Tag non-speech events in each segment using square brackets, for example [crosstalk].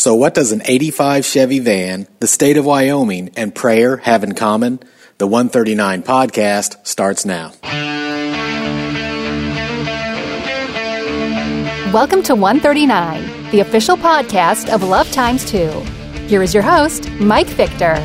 So, what does an 85 Chevy van, the state of Wyoming, and prayer have in common? The 139 podcast starts now. Welcome to 139, the official podcast of Love Times 2. Here is your host, Mike Victor.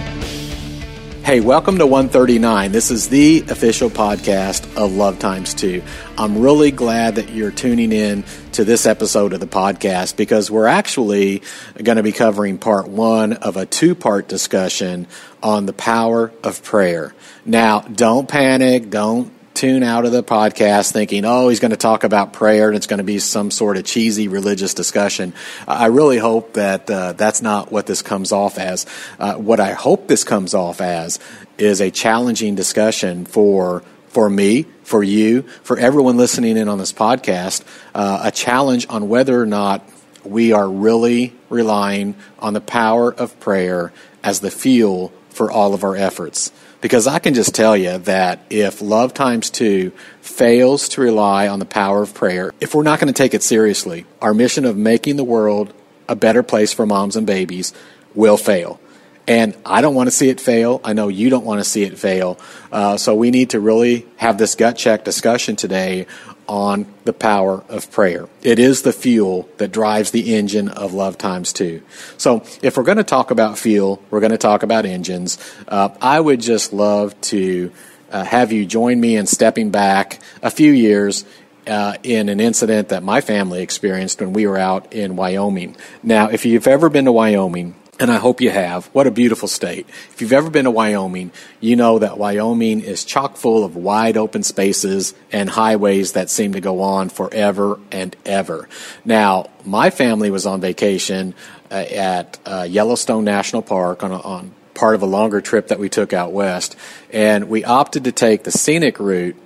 Hey, welcome to 139. This is the official podcast of Love Times 2. I'm really glad that you're tuning in to this episode of the podcast because we're actually going to be covering part one of a two part discussion on the power of prayer. Now, don't panic. Don't tune out of the podcast thinking, oh, he's going to talk about prayer and it's going to be some sort of cheesy religious discussion. I really hope that uh, that's not what this comes off as. Uh, what I hope this comes off as is a challenging discussion for for me, for you, for everyone listening in on this podcast, uh, a challenge on whether or not we are really relying on the power of prayer as the fuel for all of our efforts. Because I can just tell you that if Love Times 2 fails to rely on the power of prayer, if we're not going to take it seriously, our mission of making the world a better place for moms and babies will fail. And I don't want to see it fail. I know you don't want to see it fail. Uh, so we need to really have this gut check discussion today on the power of prayer. It is the fuel that drives the engine of Love Times 2. So if we're going to talk about fuel, we're going to talk about engines. Uh, I would just love to uh, have you join me in stepping back a few years uh, in an incident that my family experienced when we were out in Wyoming. Now, if you've ever been to Wyoming, and I hope you have. What a beautiful state. If you've ever been to Wyoming, you know that Wyoming is chock full of wide open spaces and highways that seem to go on forever and ever. Now, my family was on vacation uh, at uh, Yellowstone National Park on, a, on part of a longer trip that we took out west, and we opted to take the scenic route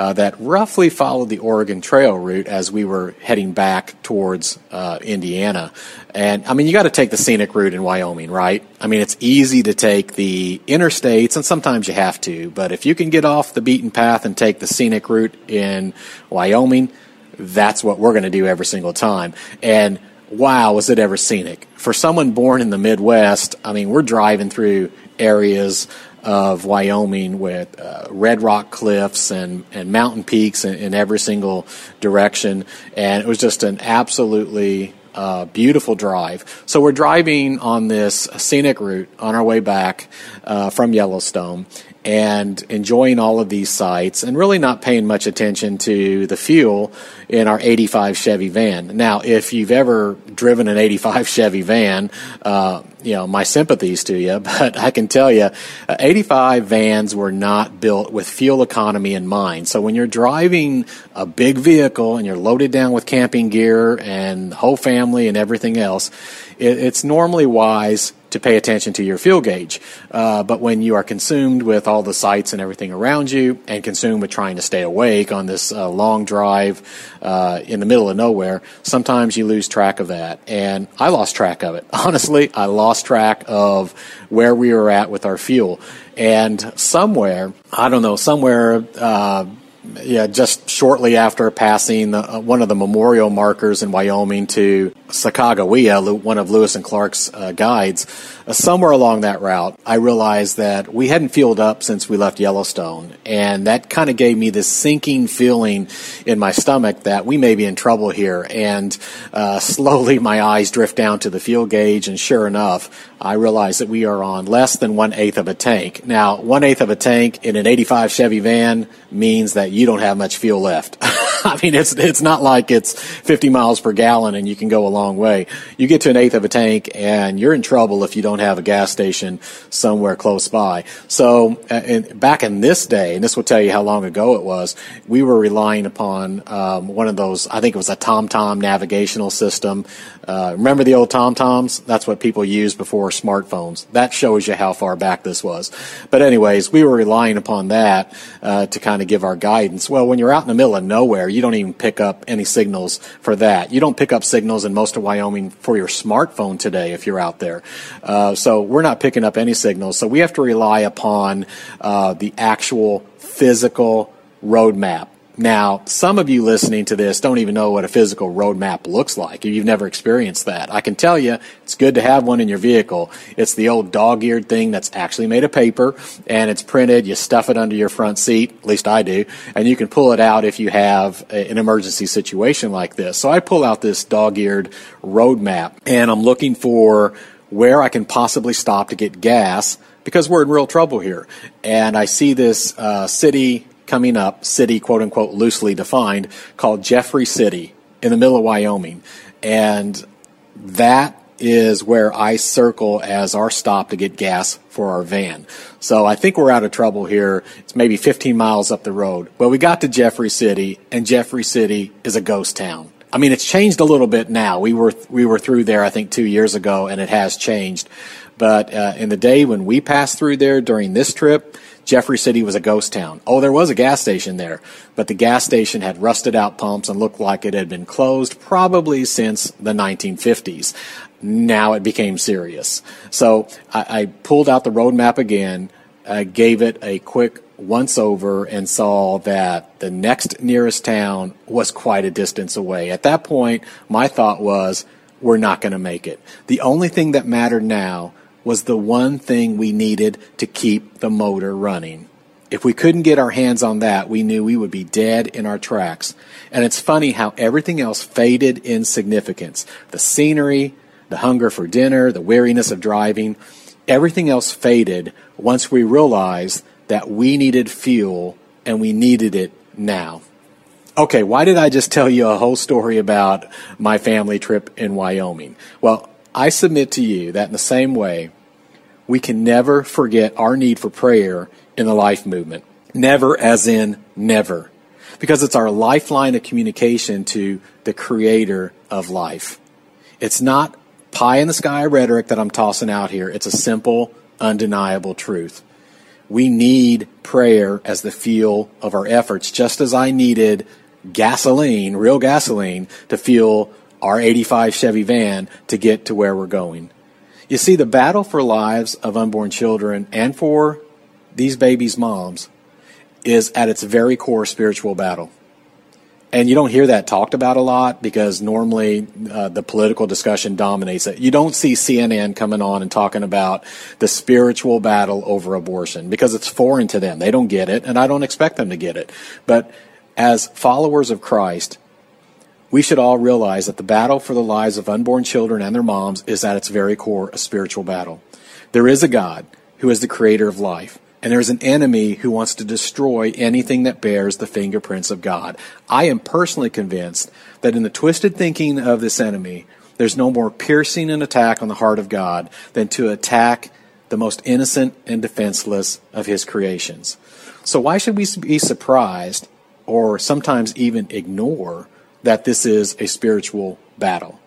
uh, that roughly followed the Oregon Trail route as we were heading back towards uh, Indiana. And I mean, you got to take the scenic route in Wyoming, right? I mean, it's easy to take the interstates, and sometimes you have to. But if you can get off the beaten path and take the scenic route in Wyoming, that's what we're going to do every single time. And wow, was it ever scenic? For someone born in the Midwest, I mean, we're driving through areas of Wyoming with uh, red rock cliffs and, and mountain peaks in, in, every single direction. And it was just an absolutely uh, beautiful drive. So we're driving on this scenic route on our way back uh, from Yellowstone and enjoying all of these sights and really not paying much attention to the fuel in our 85 Chevy van. Now, if you've ever driven an 85 [laughs] Chevy van, uh, you know, my sympathies to you, [laughs] but I can tell you, uh, 85 vans were not built with fuel economy in mind. So when you're driving a big vehicle and you're loaded down with camping gear and the whole family and everything else, it, it's normally wise to pay attention to your fuel gauge. Uh, but when you are consumed with all the sights and everything around you, and consumed with trying to stay awake on this uh, long drive uh, in the middle of nowhere, sometimes you lose track of that. And I lost track of it. [laughs] Honestly, I lost track of where we were at with our fuel. And somewhere, I don't know, somewhere uh, yeah, just shortly after passing the, uh, one of the memorial markers in Wyoming to Sacagawea, one of Lewis and Clark's uh, guides, somewhere along that route, I realized that we hadn't fueled up since we left Yellowstone. And that kind of gave me this sinking feeling in my stomach that we may be in trouble here. And uh, slowly my eyes drift down to the fuel gauge, and sure enough, I realize that we are on less than one eighth of a tank. Now, one eighth of a tank in an 85 Chevy van means that you don't have much fuel left. [laughs] [laughs] I mean, it's it's not like it's 50 miles per gallon and you can go a long way. You get to an eighth of a tank and you're in trouble if you don't have a gas station somewhere close by. So, uh, back in this day, and this will tell you how long ago it was, we were relying upon um, one of those. I think it was a TomTom navigational system. Uh, remember the old TomToms? That's what people used before smartphones. That shows you how far back this was. But anyways, we were relying upon that uh, to kind of give our guidance. Well, when you're out in the middle of nowhere you don't even pick up any signals for that. You don't pick up signals in most of Wyoming for your smartphone today if you're out there. Uh, so we're not picking up any signals. So we have to rely upon uh, the actual physical roadmap Now, some of you listening to this don't even know what a physical roadmap looks like. You've never experienced that. I can tell you, it's good to have one in your vehicle. It's the old dog-eared thing that's actually made of paper and it's printed. You stuff it under your front seat, at least I do, and you can pull it out if you have an emergency situation like this. So I pull out this dog-eared roadmap and I'm looking for where I can possibly stop to get gas because we're in real trouble here. And I see this uh, city coming up, city quote unquote loosely defined, called Jeffrey City in the middle of Wyoming. And that is where I circle as our stop to get gas for our van. So I think we're out of trouble here. It's maybe 15 miles up the road. Well, we got to Jeffrey City, and Jeffrey City is a ghost town. I mean, it's changed a little bit now. We were we were through there, I think, two years ago, and it has changed. But uh, in the day when we passed through there during this trip, Jeffrey City was a ghost town. Oh, there was a gas station there, but the gas station had rusted out pumps and looked like it had been closed probably since the 1950s. Now it became serious. So I, I pulled out the road map again, uh, gave it a quick once over, and saw that the next nearest town was quite a distance away. At that point, my thought was, we're not going to make it. The only thing that mattered now was the one thing we needed to keep the motor running. If we couldn't get our hands on that, we knew we would be dead in our tracks. And it's funny how everything else faded in significance. The scenery, the hunger for dinner, the weariness of driving, everything else faded once we realized that we needed fuel and we needed it now. Okay, why did I just tell you a whole story about my family trip in Wyoming? Well, I submit to you that in the same way, we can never forget our need for prayer in the life movement. Never, as in never. Because it's our lifeline of communication to the creator of life. It's not pie in the sky rhetoric that I'm tossing out here. It's a simple, undeniable truth. We need prayer as the fuel of our efforts, just as I needed gasoline, real gasoline, to fuel our 85 Chevy van to get to where we're going. You see, the battle for lives of unborn children and for these babies' moms is at its very core spiritual battle. And you don't hear that talked about a lot because normally uh, the political discussion dominates it. You don't see CNN coming on and talking about the spiritual battle over abortion because it's foreign to them. They don't get it, and I don't expect them to get it. But as followers of Christ, we should all realize that the battle for the lives of unborn children and their moms is at its very core a spiritual battle. There is a God who is the creator of life, and there is an enemy who wants to destroy anything that bears the fingerprints of God. I am personally convinced that in the twisted thinking of this enemy, there's no more piercing an attack on the heart of God than to attack the most innocent and defenseless of his creations. So why should we be surprised or sometimes even ignore that this is a spiritual battle.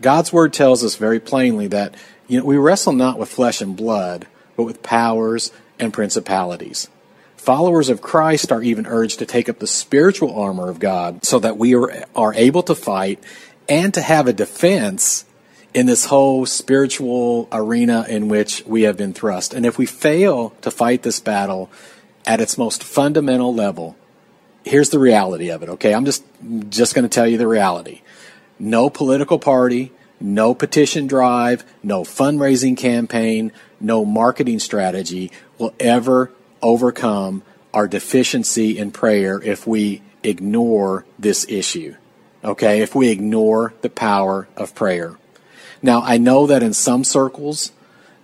God's word tells us very plainly that you know, we wrestle not with flesh and blood, but with powers and principalities. Followers of Christ are even urged to take up the spiritual armor of God so that we are, are able to fight and to have a defense in this whole spiritual arena in which we have been thrust. And if we fail to fight this battle at its most fundamental level, here's the reality of it, okay? I'm just just going to tell you the reality. No political party, no petition drive, no fundraising campaign, no marketing strategy will ever overcome our deficiency in prayer if we ignore this issue. Okay? If we ignore the power of prayer. Now, I know that in some circles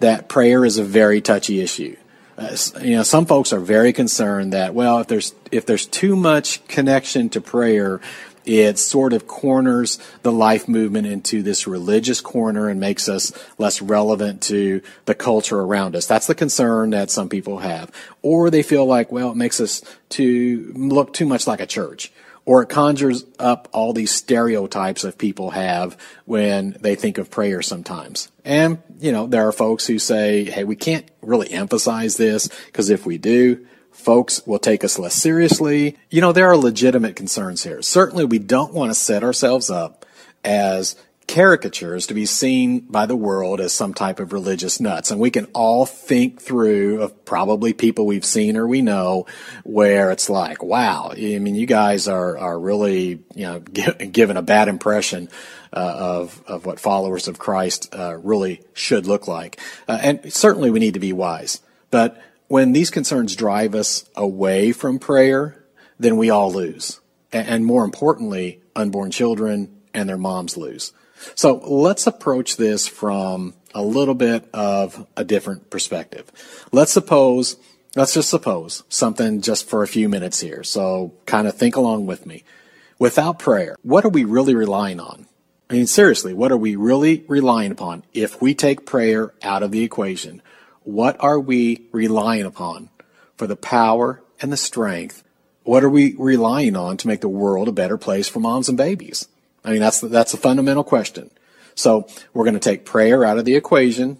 that prayer is a very touchy issue uh, you know, some folks are very concerned that well, if there's if there's too much connection to prayer, it sort of corners the life movement into this religious corner and makes us less relevant to the culture around us. That's the concern that some people have. Or they feel like, well, it makes us to look too much like a church or it conjures up all these stereotypes that people have when they think of prayer sometimes. And, you know, there are folks who say, hey, we can't really emphasize this because if we do, folks will take us less seriously. You know, there are legitimate concerns here. Certainly, we don't want to set ourselves up as caricatures to be seen by the world as some type of religious nuts. And we can all think through of probably people we've seen or we know where it's like, wow, I mean, you guys are, are really, you know, [laughs] given a bad impression uh, of, of what followers of Christ uh, really should look like. Uh, and certainly we need to be wise. But when these concerns drive us away from prayer, then we all lose. And more importantly, unborn children and their moms lose. So let's approach this from a little bit of a different perspective. Let's suppose, let's just suppose something just for a few minutes here. So kind of think along with me. Without prayer, what are we really relying on? I mean, seriously, what are we really relying upon? If we take prayer out of the equation, what are we relying upon for the power and the strength? What are we relying on to make the world a better place for moms and babies? I mean, that's, that's a fundamental question. So we're going to take prayer out of the equation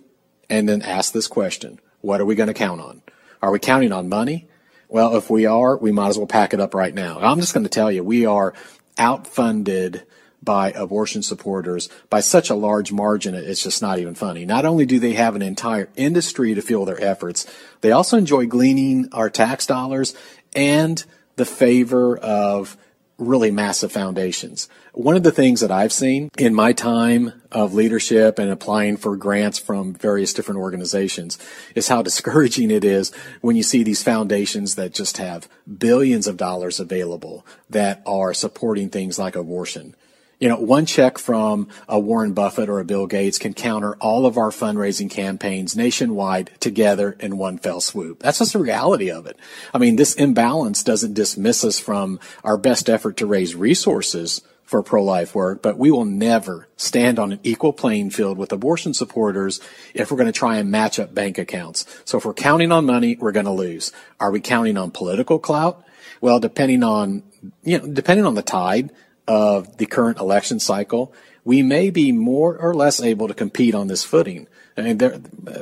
and then ask this question. What are we going to count on? Are we counting on money? Well, if we are, we might as well pack it up right now. I'm just going to tell you, we are outfunded by abortion supporters by such a large margin, it's just not even funny. Not only do they have an entire industry to fuel their efforts, they also enjoy gleaning our tax dollars and the favor of really massive foundations. One of the things that I've seen in my time of leadership and applying for grants from various different organizations is how [laughs] discouraging it is when you see these foundations that just have billions of dollars available that are supporting things like abortion. You know, one check from a Warren Buffett or a Bill Gates can counter all of our fundraising campaigns nationwide together in one fell swoop. That's just the reality of it. I mean, this imbalance doesn't dismiss us from our best effort to raise resources for pro-life work, but we will never stand on an equal playing field with abortion supporters if we're going to try and match up bank accounts. So if we're counting on money, we're going to lose. Are we counting on political clout? Well, depending on, you know, depending on the tide, of the current election cycle, we may be more or less able to compete on this footing. I mean, there,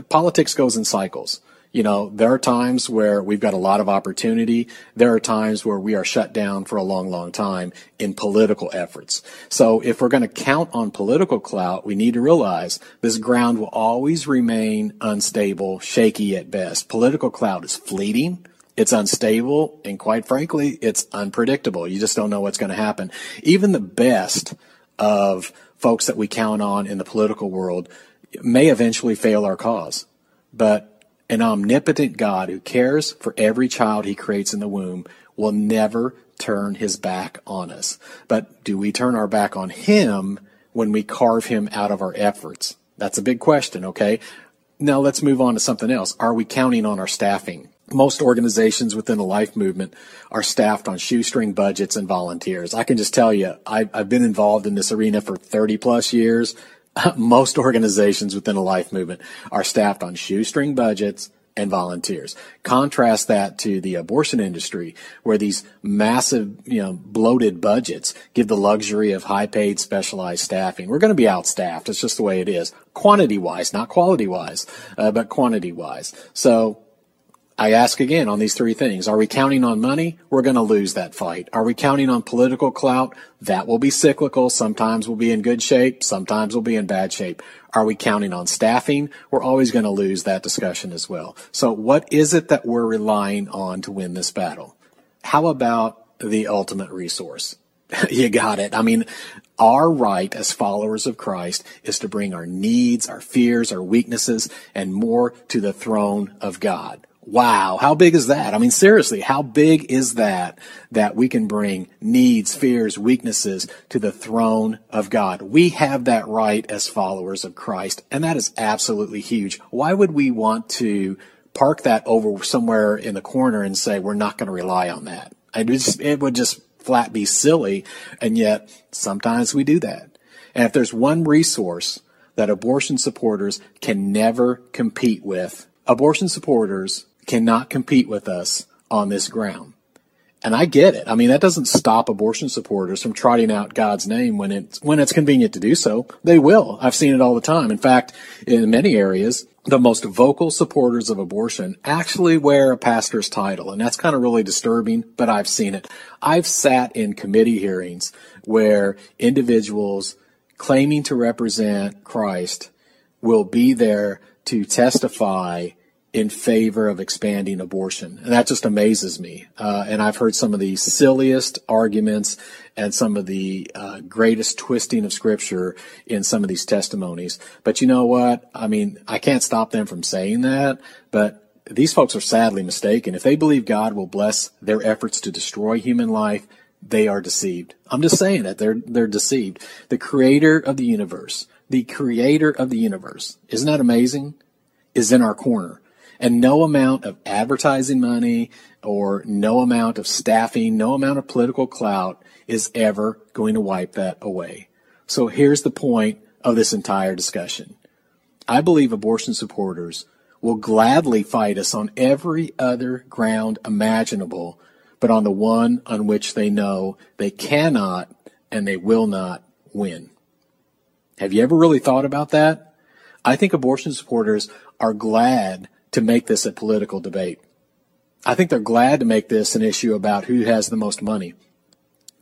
politics goes in cycles. You know, there are times where we've got a lot of opportunity. There are times where we are shut down for a long, long time in political efforts. So if we're going to count on political clout, we need to realize this ground will always remain unstable, shaky at best. Political clout is fleeting it's unstable and quite frankly, it's unpredictable. You just don't know what's going to happen. Even the best of folks that we count on in the political world may eventually fail our cause. But an omnipotent God who cares for every child he creates in the womb will never turn his back on us. But do we turn our back on him when we carve him out of our efforts? That's a big question, okay? Now let's move on to something else. Are we counting on our staffing? Most organizations within the life movement are staffed on shoestring budgets and volunteers. I can just tell you, I've, I've been involved in this arena for 30 plus years. [laughs] most organizations within the life movement are staffed on shoestring budgets and volunteers. Contrast that to the abortion industry where these massive, you know, bloated budgets give the luxury of high paid specialized staffing. We're going to be outstaffed. It's just the way it is. Quantity wise, not quality wise, uh, but quantity wise. So I ask again on these three things. Are we counting on money? We're going to lose that fight. Are we counting on political clout? That will be cyclical. Sometimes we'll be in good shape. Sometimes we'll be in bad shape. Are we counting on staffing? We're always going to lose that discussion as well. So what is it that we're relying on to win this battle? How about the ultimate resource? [laughs] you got it. I mean, our right as followers of Christ is to bring our needs, our fears, our weaknesses, and more to the throne of God. Wow, how big is that? I mean, seriously, how big is that that we can bring needs, fears, weaknesses to the throne of God? We have that right as followers of Christ, and that is absolutely huge. Why would we want to park that over somewhere in the corner and say we're not going to rely on that? It, just, it would just flat be silly, and yet sometimes we do that. And if there's one resource that abortion supporters can never compete with, abortion supporters cannot compete with us on this ground. And I get it. I mean, that doesn't stop abortion supporters from trotting out God's name when it's, when it's convenient to do so. They will. I've seen it all the time. In fact, in many areas, the most vocal supporters of abortion actually wear a pastor's title. And that's kind of really disturbing, but I've seen it. I've sat in committee hearings where individuals claiming to represent Christ will be there to testify in favor of expanding abortion. And that just amazes me. Uh, and I've heard some of the silliest arguments and some of the uh, greatest twisting of scripture in some of these testimonies. But you know what? I mean, I can't stop them from saying that, but these folks are sadly mistaken. If they believe God will bless their efforts to destroy human life, they are deceived. I'm just saying that they're, they're deceived. The creator of the universe, the creator of the universe, isn't that amazing? Is in our corner. And no amount of advertising money or no amount of staffing, no amount of political clout is ever going to wipe that away. So here's the point of this entire discussion. I believe abortion supporters will gladly fight us on every other ground imaginable, but on the one on which they know they cannot and they will not win. Have you ever really thought about that? I think abortion supporters are glad to make this a political debate. I think they're glad to make this an issue about who has the most money.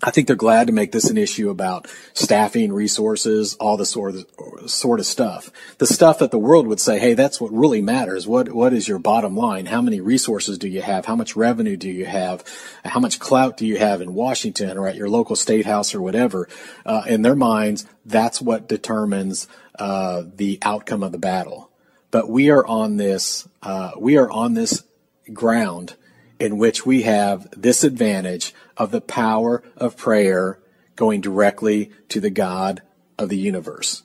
I think they're glad to make this an issue about staffing, resources, all the sort of, sort of stuff. The stuff that the world would say, hey, that's what really matters. What, what is your bottom line? How many resources do you have? How much revenue do you have? How much clout do you have in Washington or at your local state house or whatever? Uh, in their minds, that's what determines uh, the outcome of the battle. But we are on this, uh, we are on this ground in which we have this advantage of the power of prayer going directly to the God of the universe.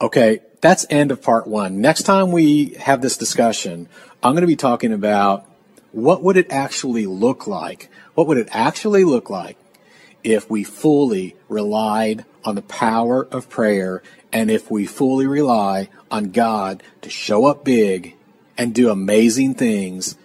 Okay, that's end of part one. Next time we have this discussion, I'm going to be talking about what would it actually look like? What would it actually look like if we fully relied on the power of prayer and if we fully rely on God to show up big and do amazing things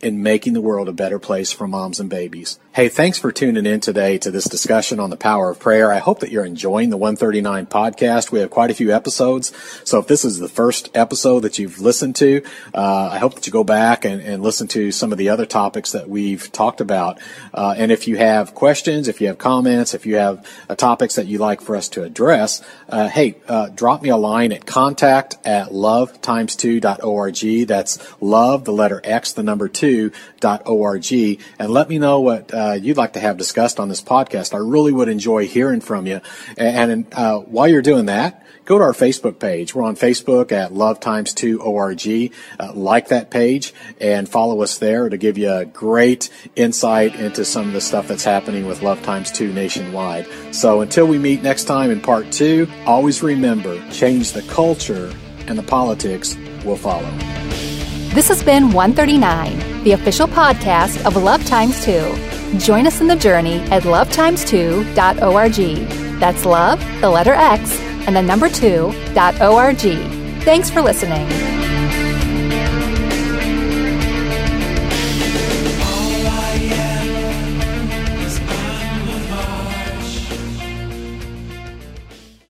in making the world a better place for moms and babies. Hey, thanks for tuning in today to this discussion on the power of prayer. I hope that you're enjoying the 139 podcast. We have quite a few episodes. So if this is the first episode that you've listened to, uh, I hope that you go back and, and, listen to some of the other topics that we've talked about. Uh, and if you have questions, if you have comments, if you have uh, topics that you'd like for us to address, uh, hey, uh, drop me a line at contact at lovetimes2.org. That's love, the letter X, the number two, dot org. And let me know what, uh, you'd like to have discussed on this podcast. I really would enjoy hearing from you. And uh, while you're doing that, go to our Facebook page. We're on Facebook at Love Times 2 ORG. Uh, like that page and follow us there to give you a great insight into some of the stuff that's happening with Love Times 2 nationwide. So until we meet next time in part two, always remember change the culture and the politics will follow. This has been 139, the official podcast of Love Times 2. Join us in the journey at lovetimes2.org. That's love, the letter X, and the number 2.org. Thanks for listening.